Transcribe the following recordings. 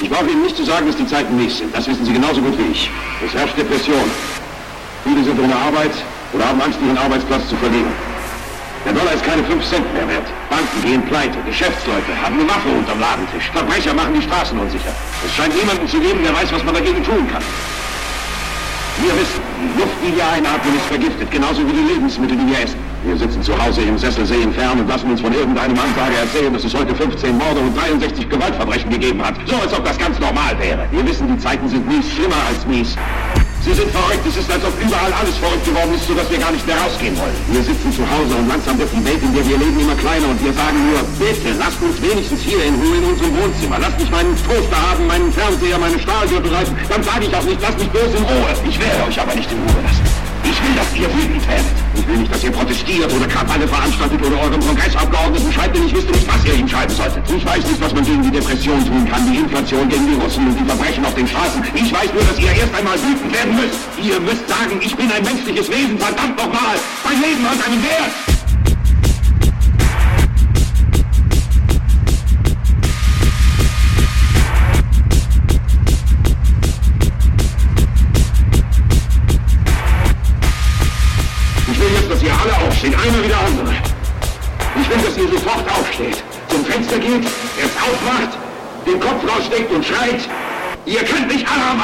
Ich brauche Ihnen nicht zu sagen, dass die Zeiten mies sind. Das wissen Sie genauso gut wie ich. Es herrscht Depression. Viele sind ohne Arbeit oder haben Angst, ihren Arbeitsplatz zu verlieren. Der Dollar ist keine 5 Cent mehr wert. Banken gehen pleite. Geschäftsleute haben eine Waffe unterm Ladentisch. Verbrecher machen die Straßen unsicher. Es scheint niemanden zu geben, der weiß, was man dagegen tun kann. Wir wissen, die Luft, die wir einatmen, ist vergiftet, genauso wie die Lebensmittel, die wir essen. Wir sitzen zu Hause im Sessel, sehen fern und lassen uns von irgendeinem Ansager erzählen, dass es heute 15 Morde und 63 Gewaltverbrechen gegeben hat. So, als ob das ganz normal wäre. Wir wissen, die Zeiten sind mies, schlimmer als mies. Sie sind verrückt. Es ist, als ob überall alles verrückt geworden ist, sodass wir gar nicht mehr rausgehen wollen. Wir sitzen zu Hause und langsam wird die Welt, in der wir leben, immer kleiner und wir sagen nur, bitte, lasst uns wenigstens hier in Ruhe in unserem Wohnzimmer. Lasst mich meinen Toaster haben, meinen Fernseher, meine Stahlgürtel reißen. Dann sage ich auch nicht, lasst mich bloß in Ruhe. Ich werde euch aber nicht in Ruhe lassen. Ich will, dass ihr wütend werdet. Ich will nicht, dass ihr protestiert oder Krawalle veranstaltet oder eurem Kongressabgeordneten schreibt, denn ich wüsste nicht, was ihr ihm schreiben solltet. Ich weiß nicht, was man gegen die Depression tun kann, die Inflation gegen die Russen und die Verbrechen auf den Straßen. Ich weiß nur, dass ihr erst einmal wütend werden müsst. Ihr müsst sagen, ich bin ein menschliches Wesen, verdammt nochmal. Mein Leben hat einen Wert. Aufsteht, einer wie der andere. Ich will, dass ihr sofort aufsteht, zum Fenster geht, es aufmacht, den Kopf raussteckt und schreit, ihr könnt mich alle am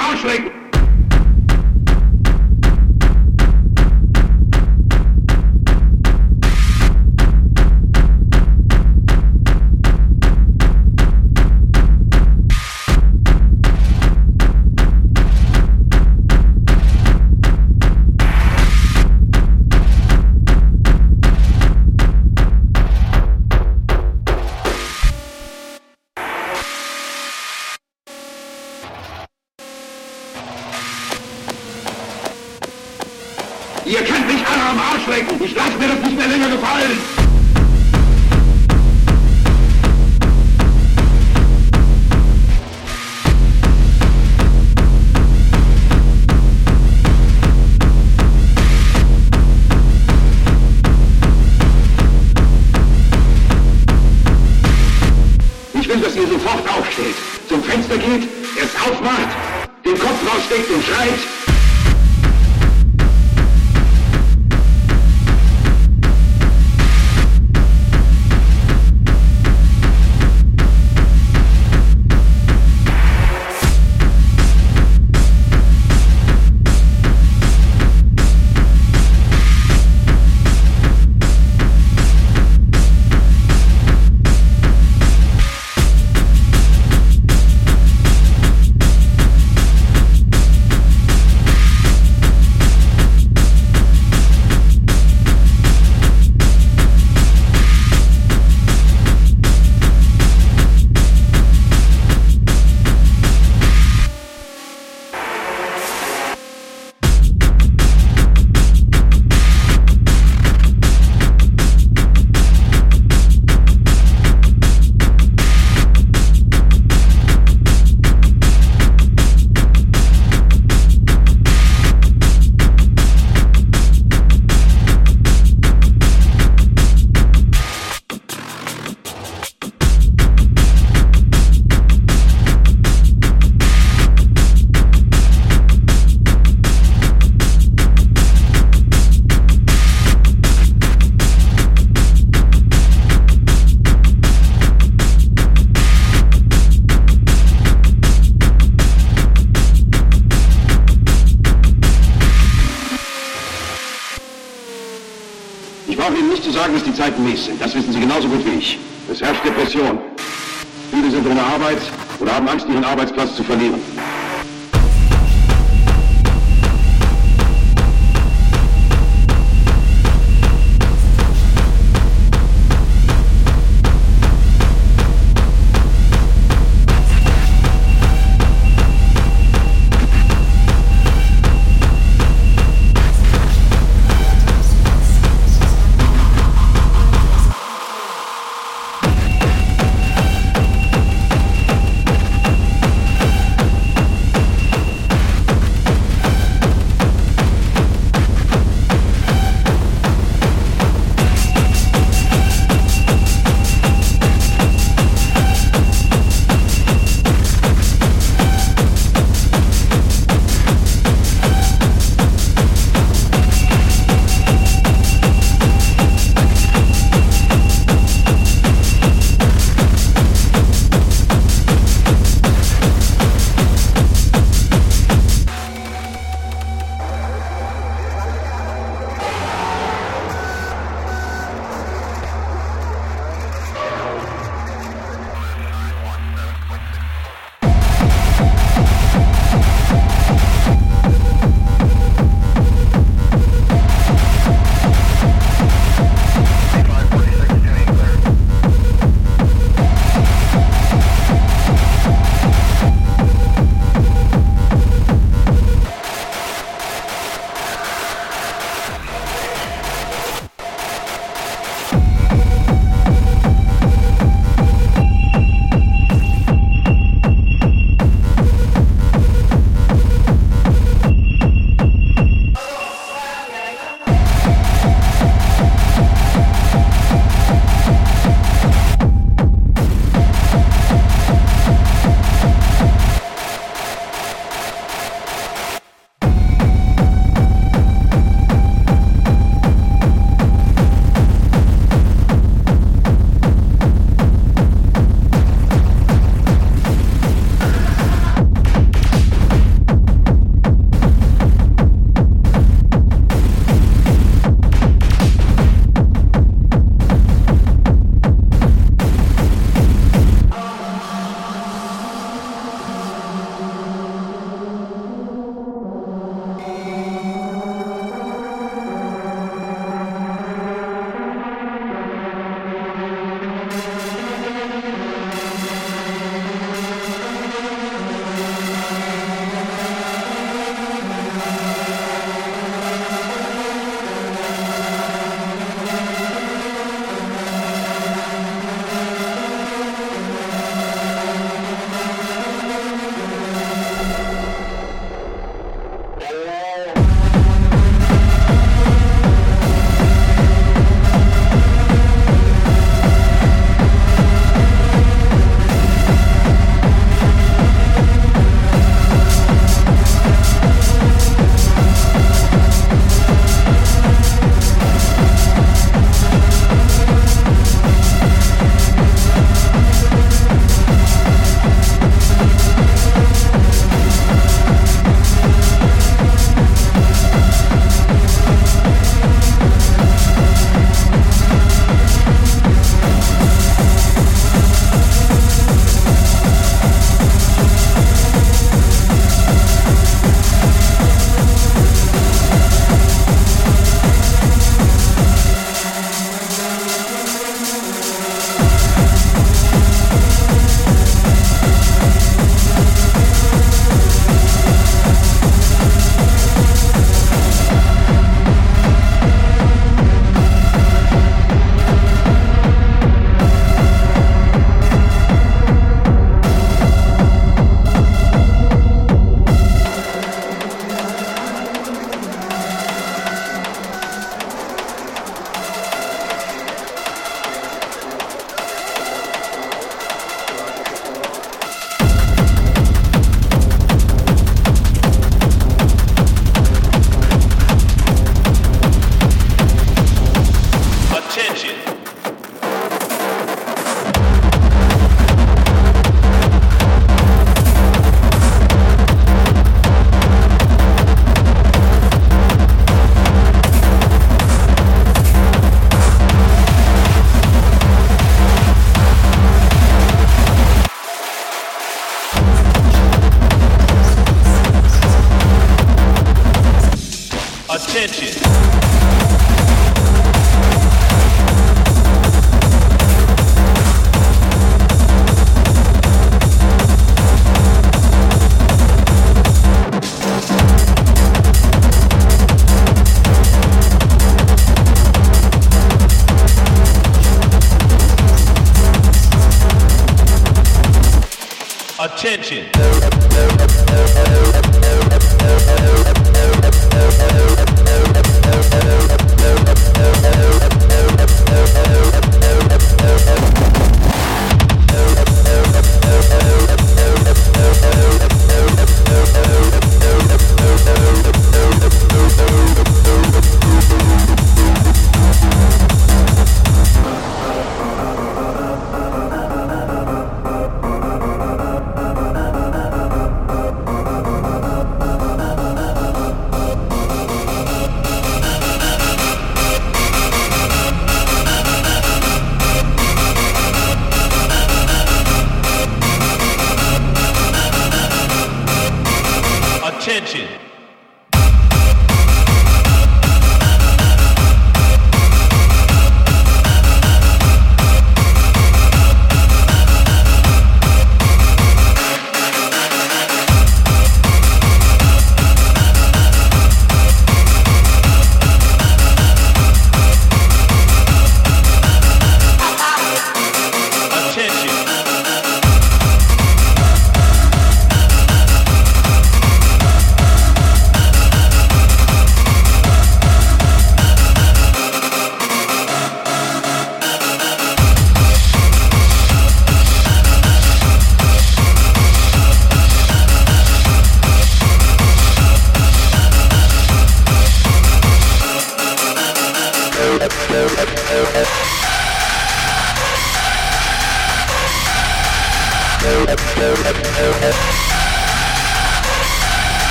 mies sind. Das wissen Sie genauso gut wie ich. Es herrscht Depression. Viele sind ohne Arbeit oder haben Angst, ihren Arbeitsplatz zu verlieren.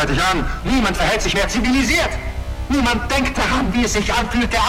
Gegenseitig an. Niemand verhält sich mehr zivilisiert. Niemand denkt daran, wie es sich anfühlt, der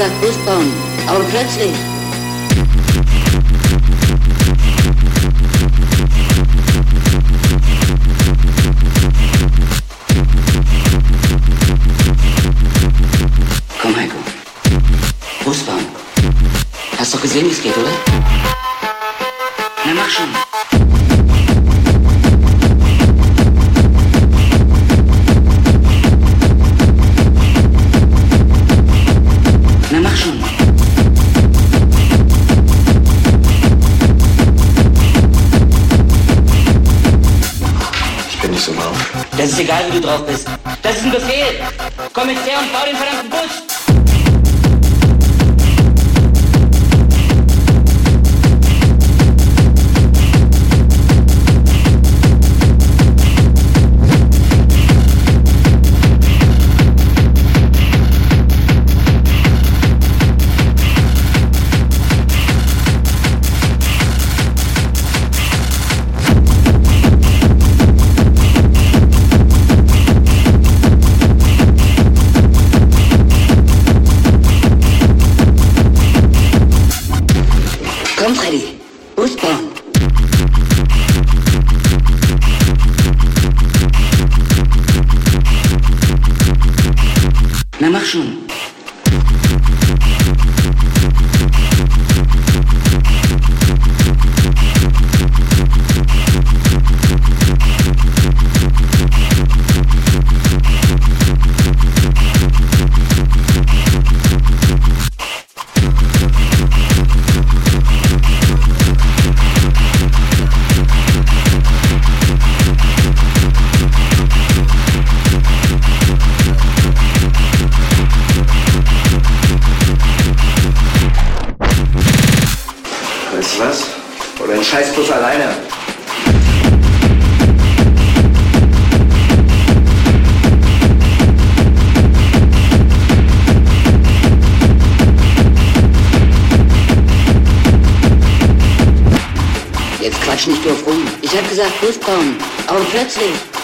Ich machine. Ich hab gesagt, Bus bauen. Aber plötzlich.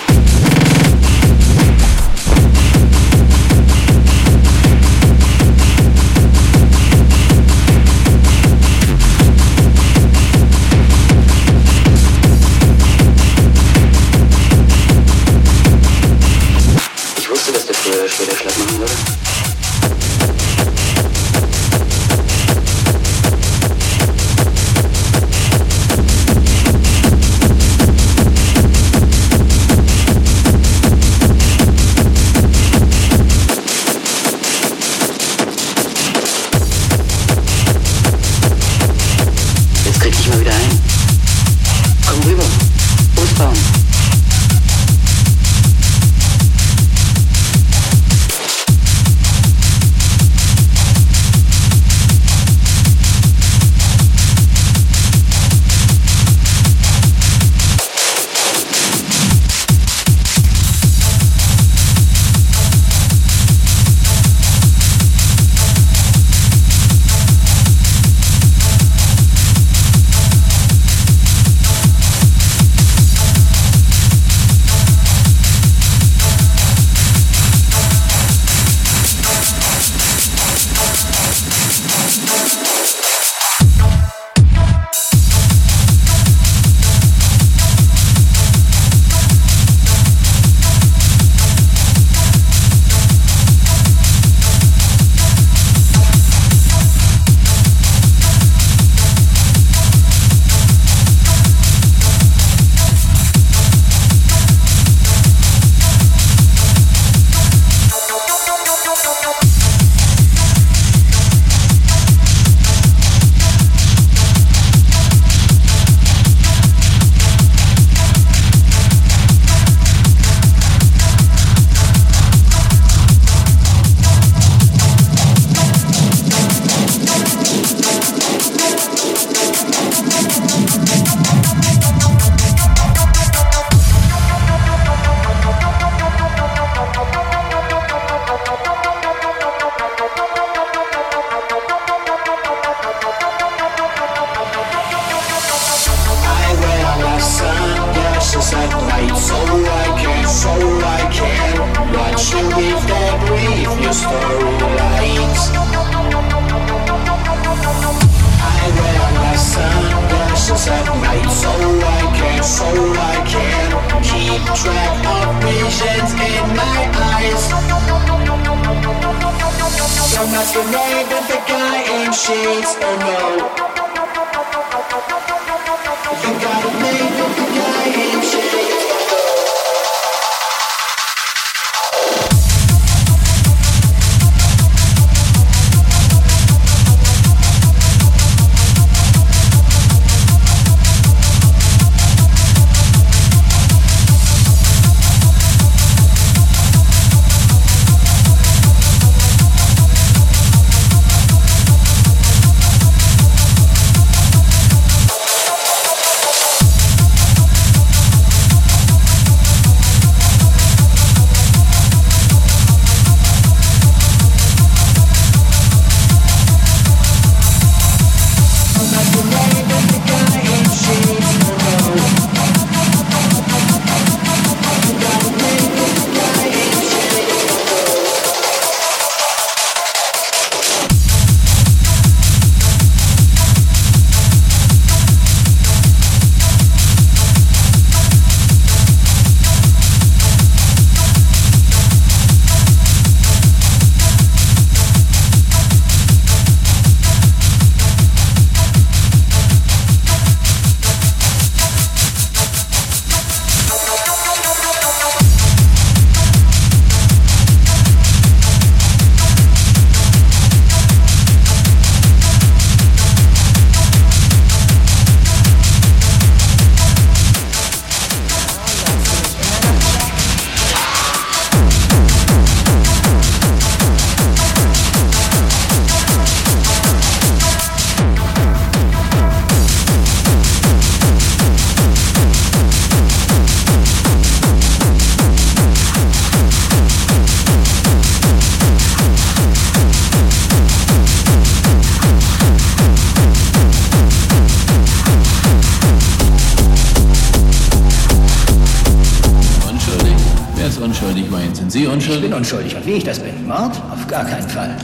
unschuldig. Und wie ich das bin? Mord? Auf gar keinen Fall.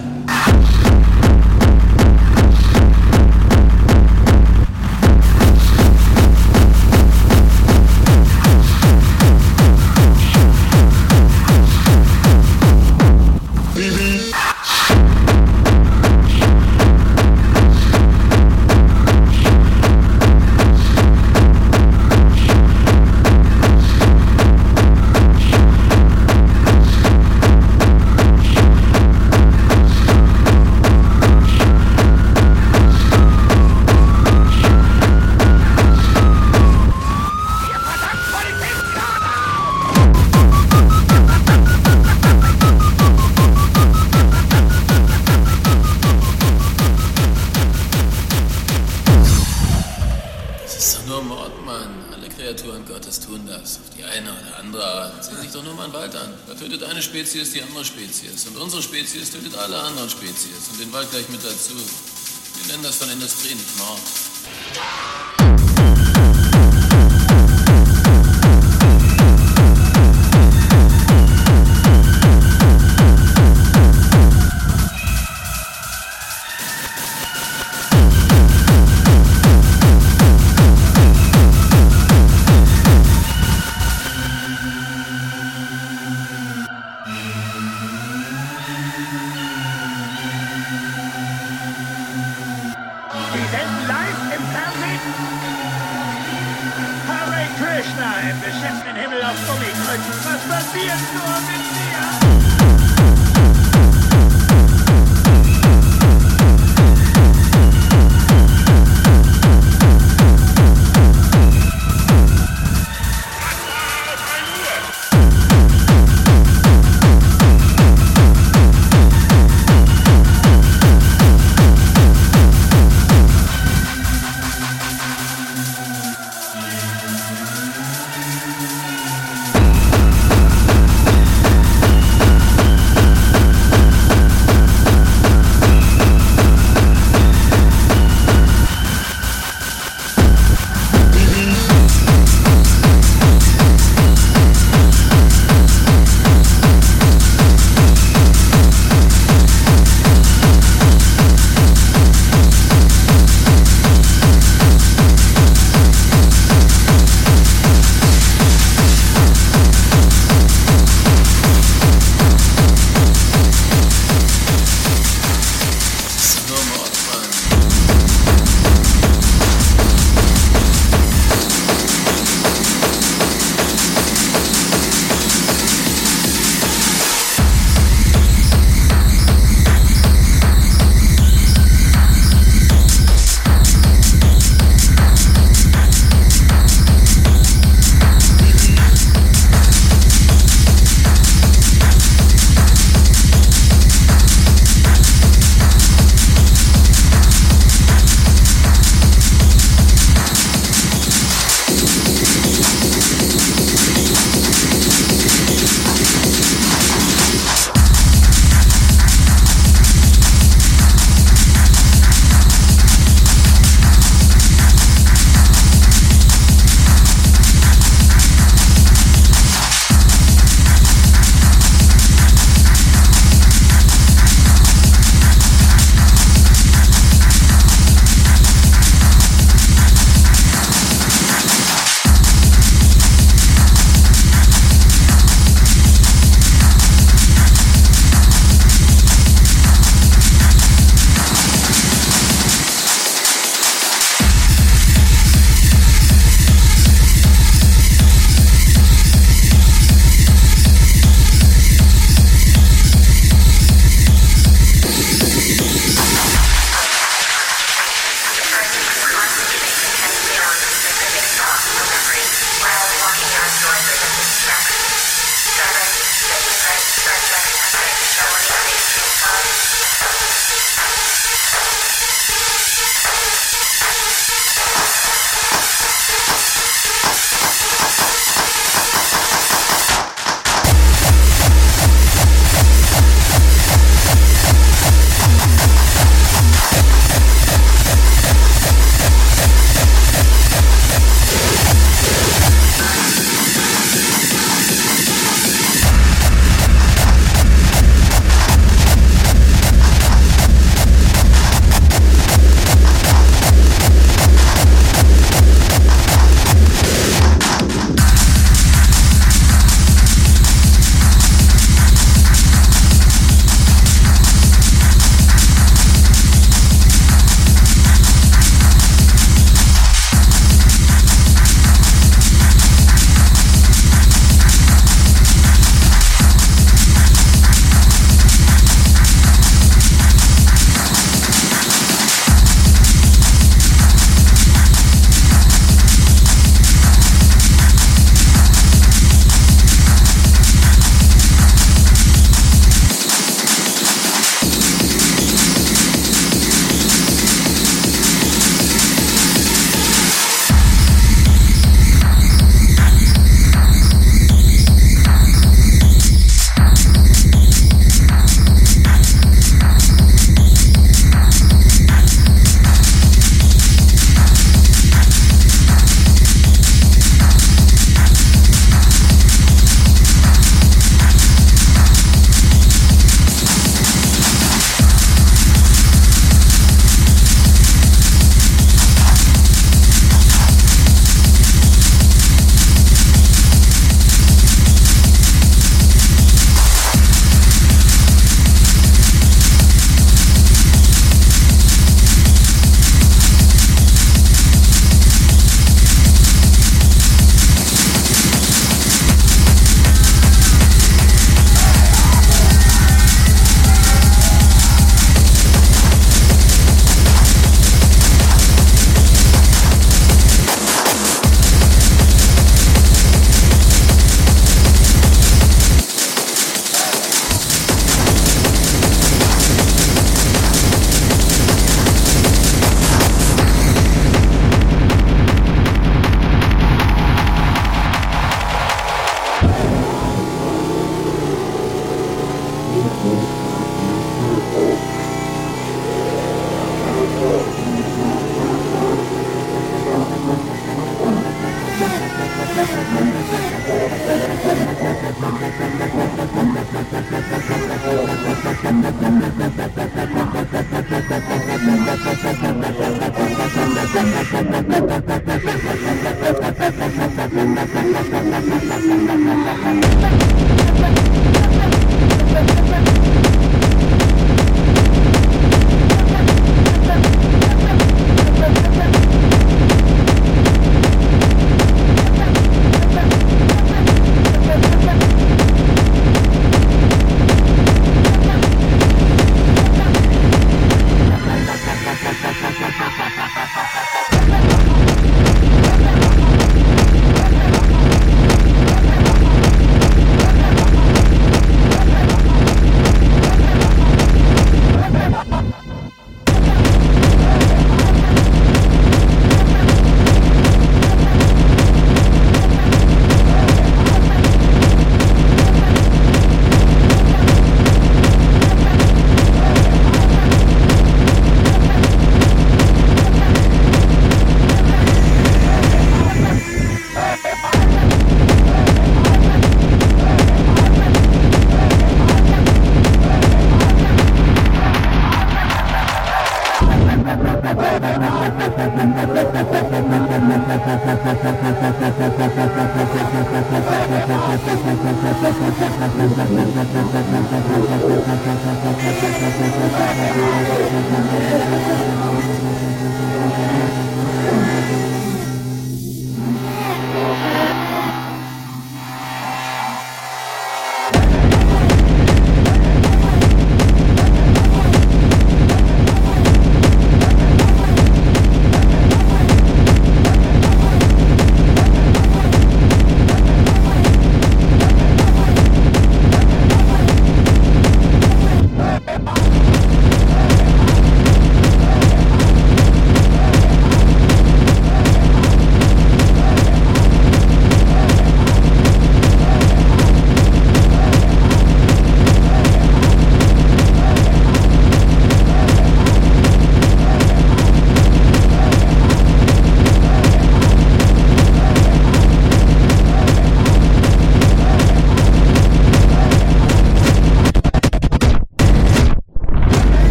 von Industrien nicht mag.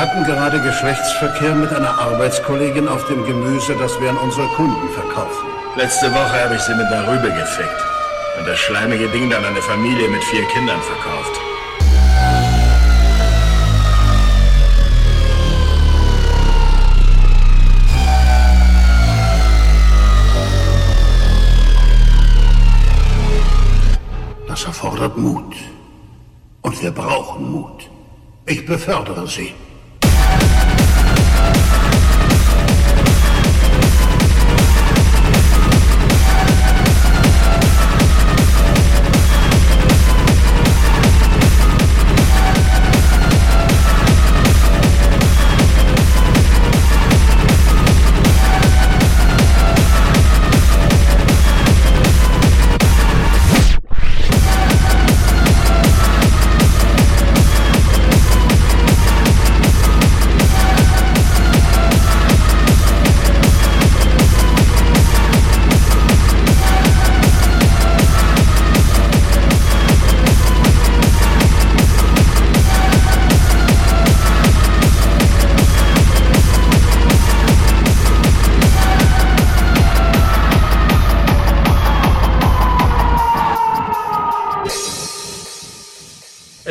Sie hatten gerade Geschlechtsverkehr mit einer Arbeitskollegin auf dem Gemüse, das wir an unsere Kunden verkaufen. Letzte Woche habe ich sie mit einer Rübe gefickt und das schleimige Ding dann an eine Familie mit vier Kindern verkauft. Das erfordert Mut. Und wir brauchen Mut. Ich befördere Sie.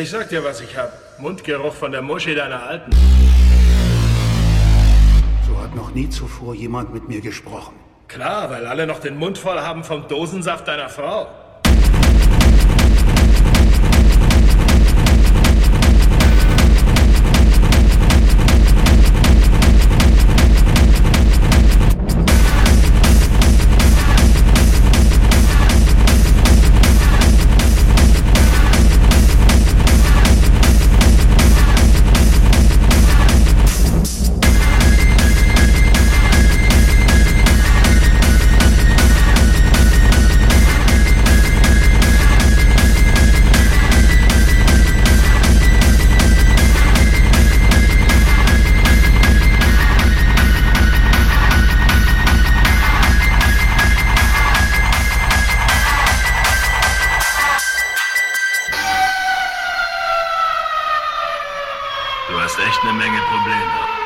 Ich sag dir, was ich hab. Mundgeruch von der Muschi deiner Alten. So hat noch nie zuvor jemand mit mir gesprochen. Klar, weil alle noch den Mund voll haben vom Dosensaft deiner Frau. Hast echt eine Menge Probleme.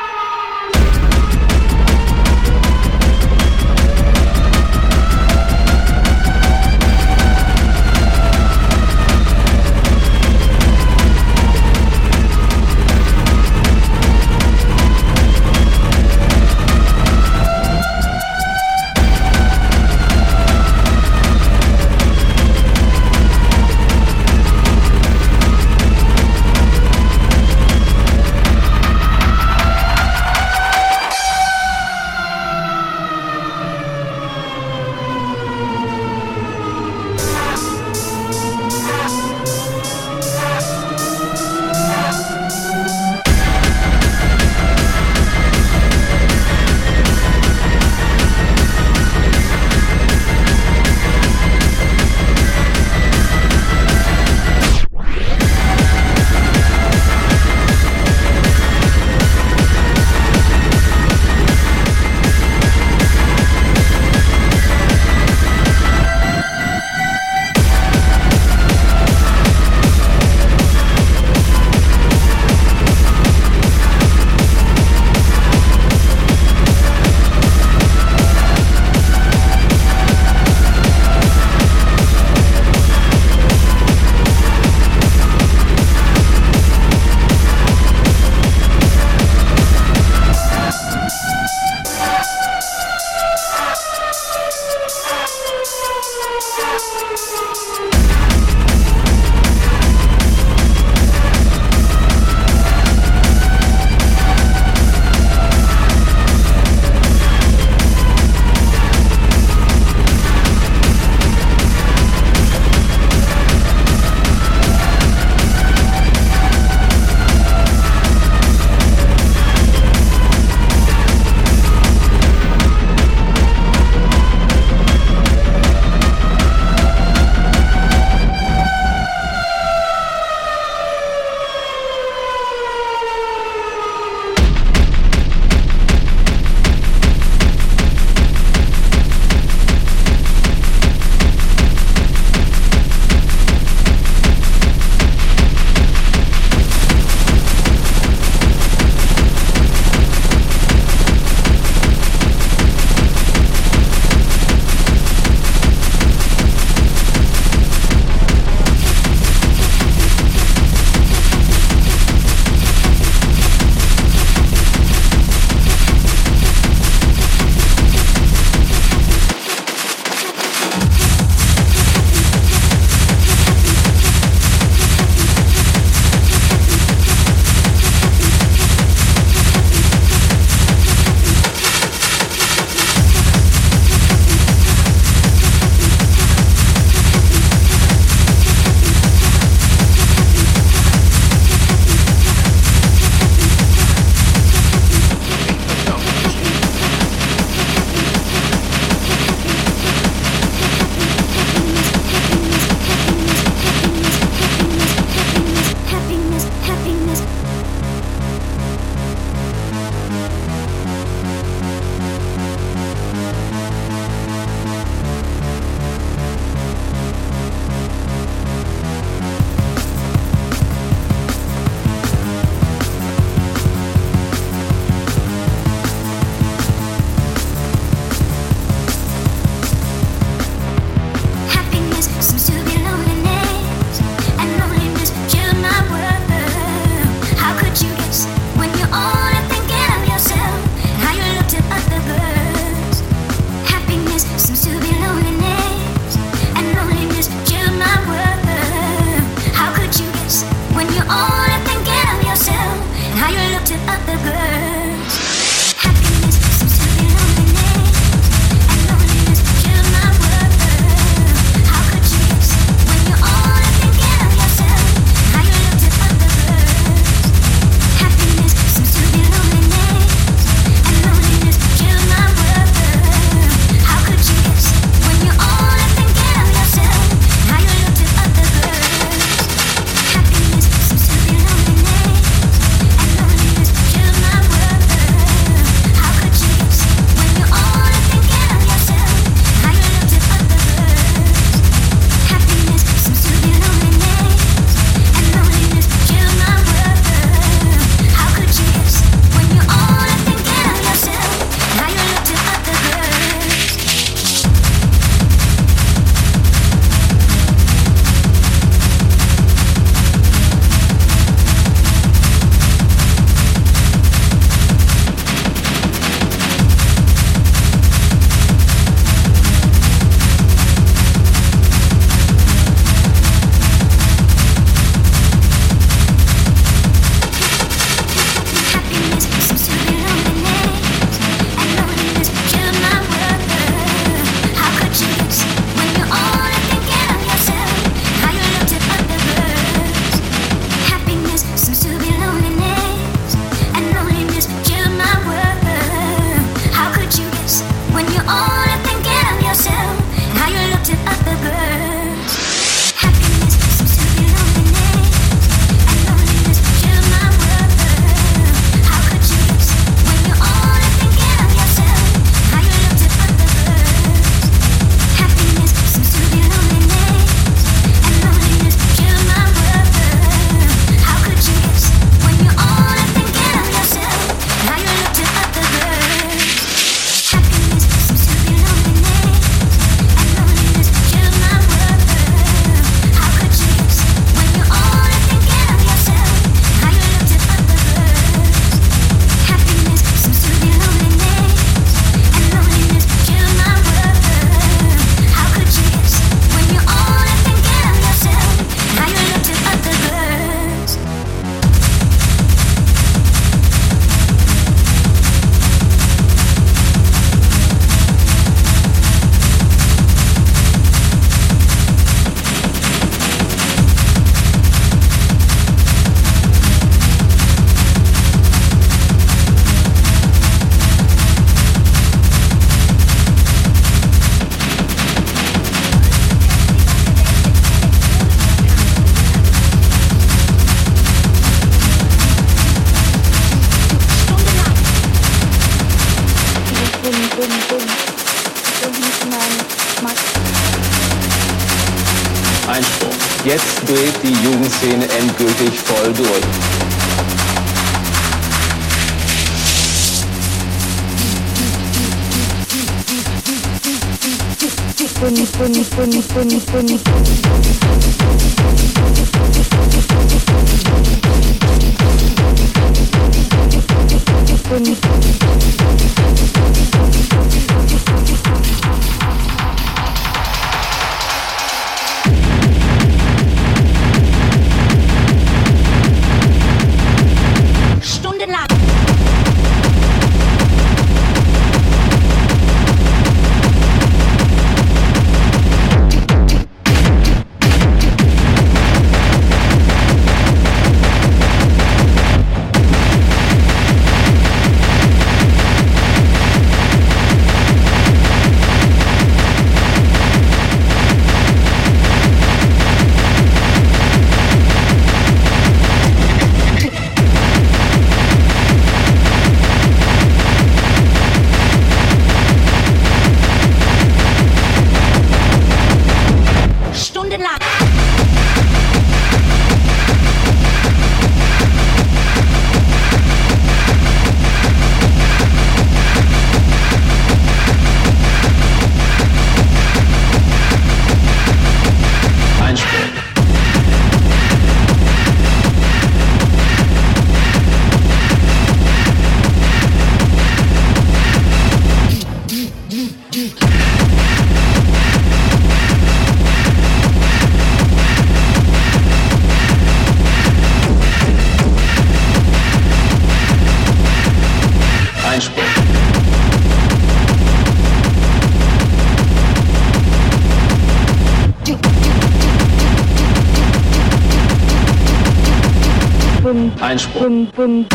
Punto.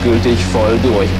Endgültig voll durch.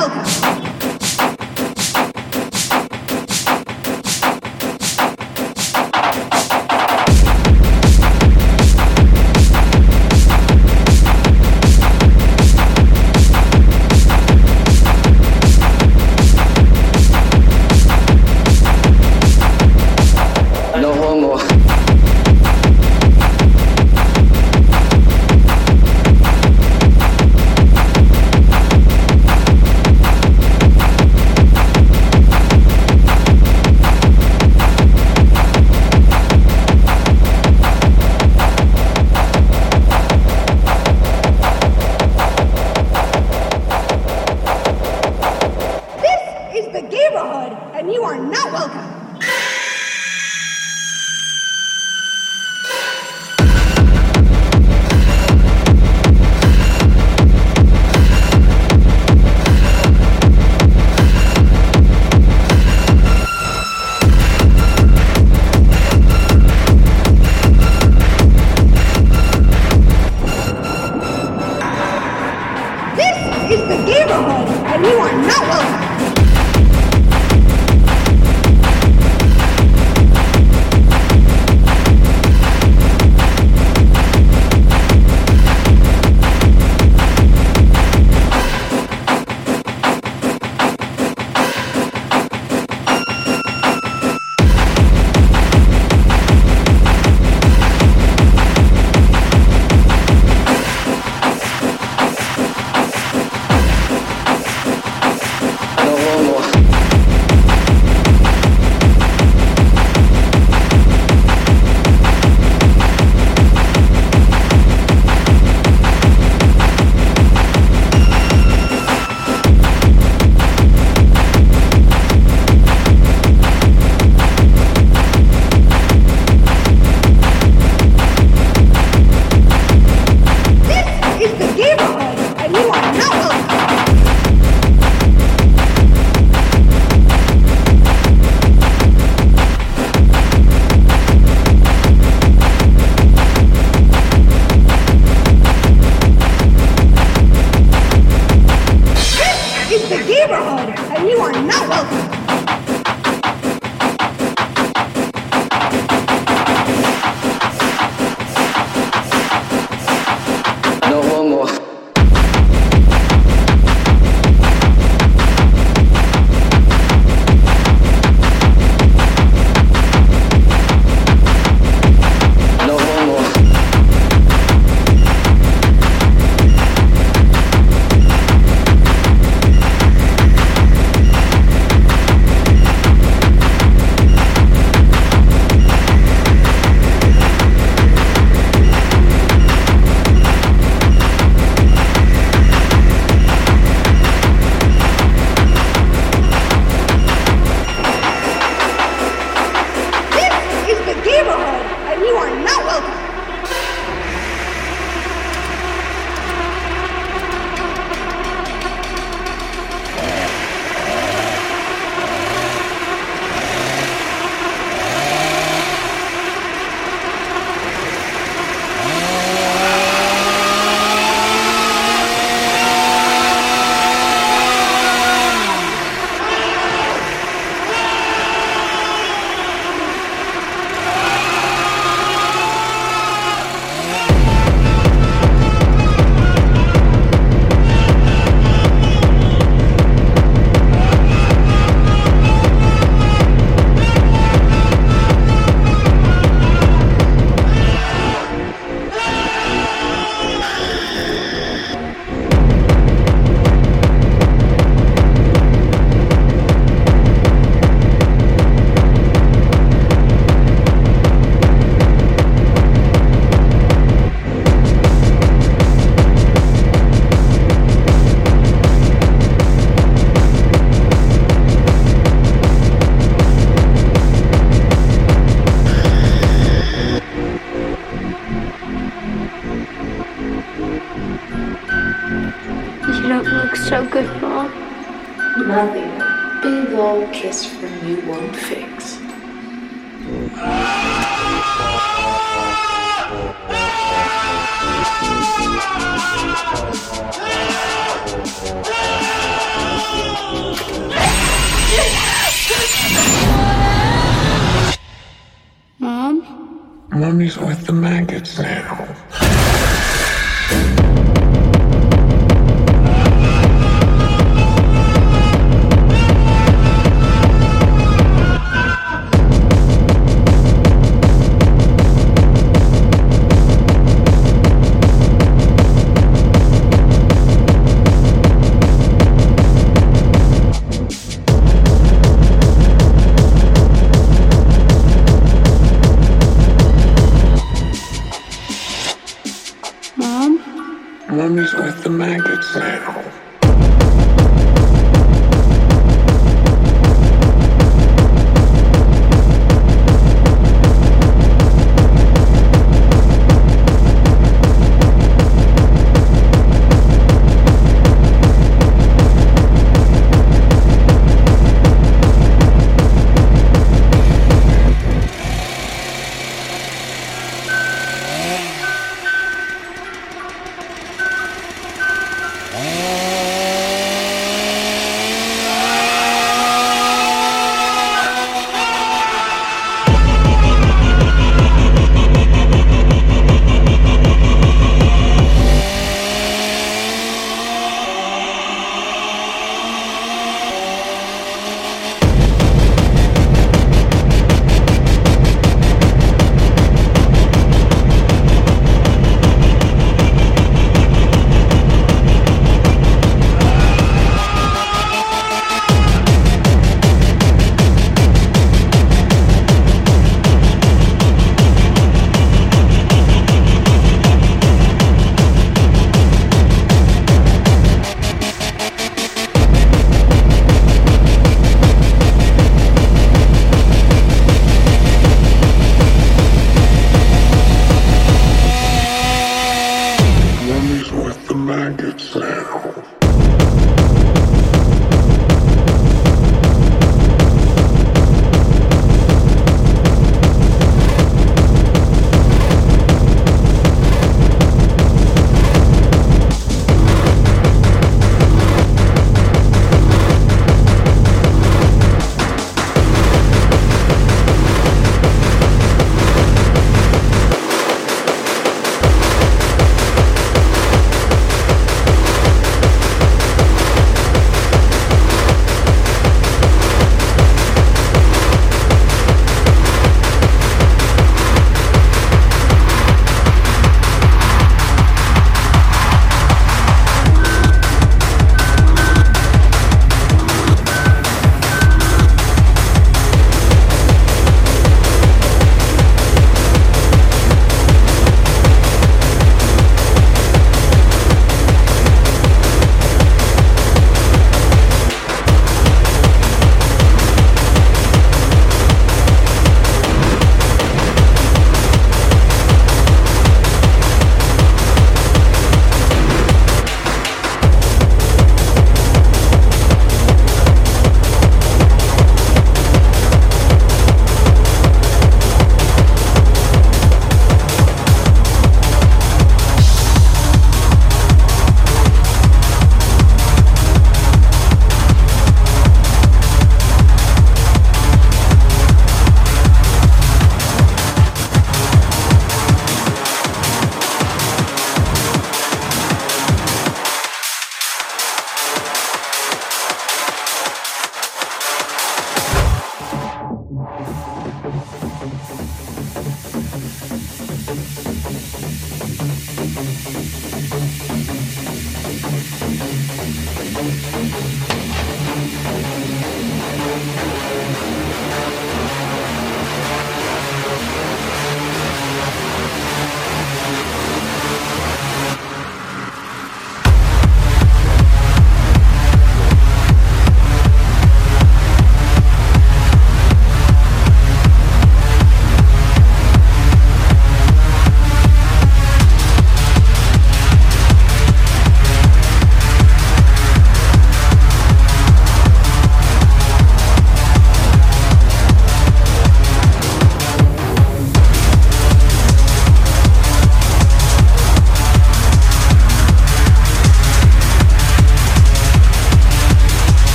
Welcome.